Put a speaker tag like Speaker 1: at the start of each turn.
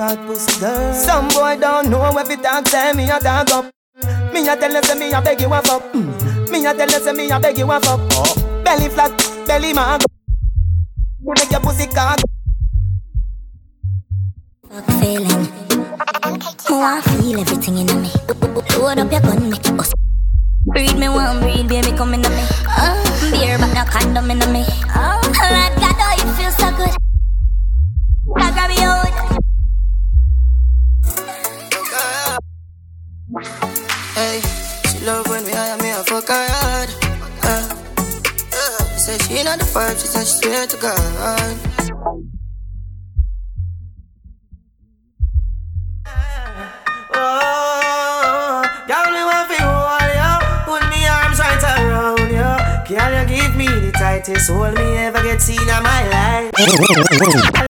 Speaker 1: fat pussy girl. Some boy don't know if it talk, say me a talk up. Me a tell you say me a beg you a fuck. Mm. Me a tell you say me a beg you a fuck. Oh. Belly flat, belly mag. Make your pussy cock.
Speaker 2: Fuck feeling. Oh, I feel everything in me. Load up your gun, make it bust. Breed me one, breed, baby, come in me. Uh, beer, but no condom in me. Oh,
Speaker 3: Hey, she love when we hire me, I fuck her hard. Uh, uh, said she not the vibe, she said she swear to God.
Speaker 1: Oh, you. Girl, you give me the tightest hold me ever get seen in my life.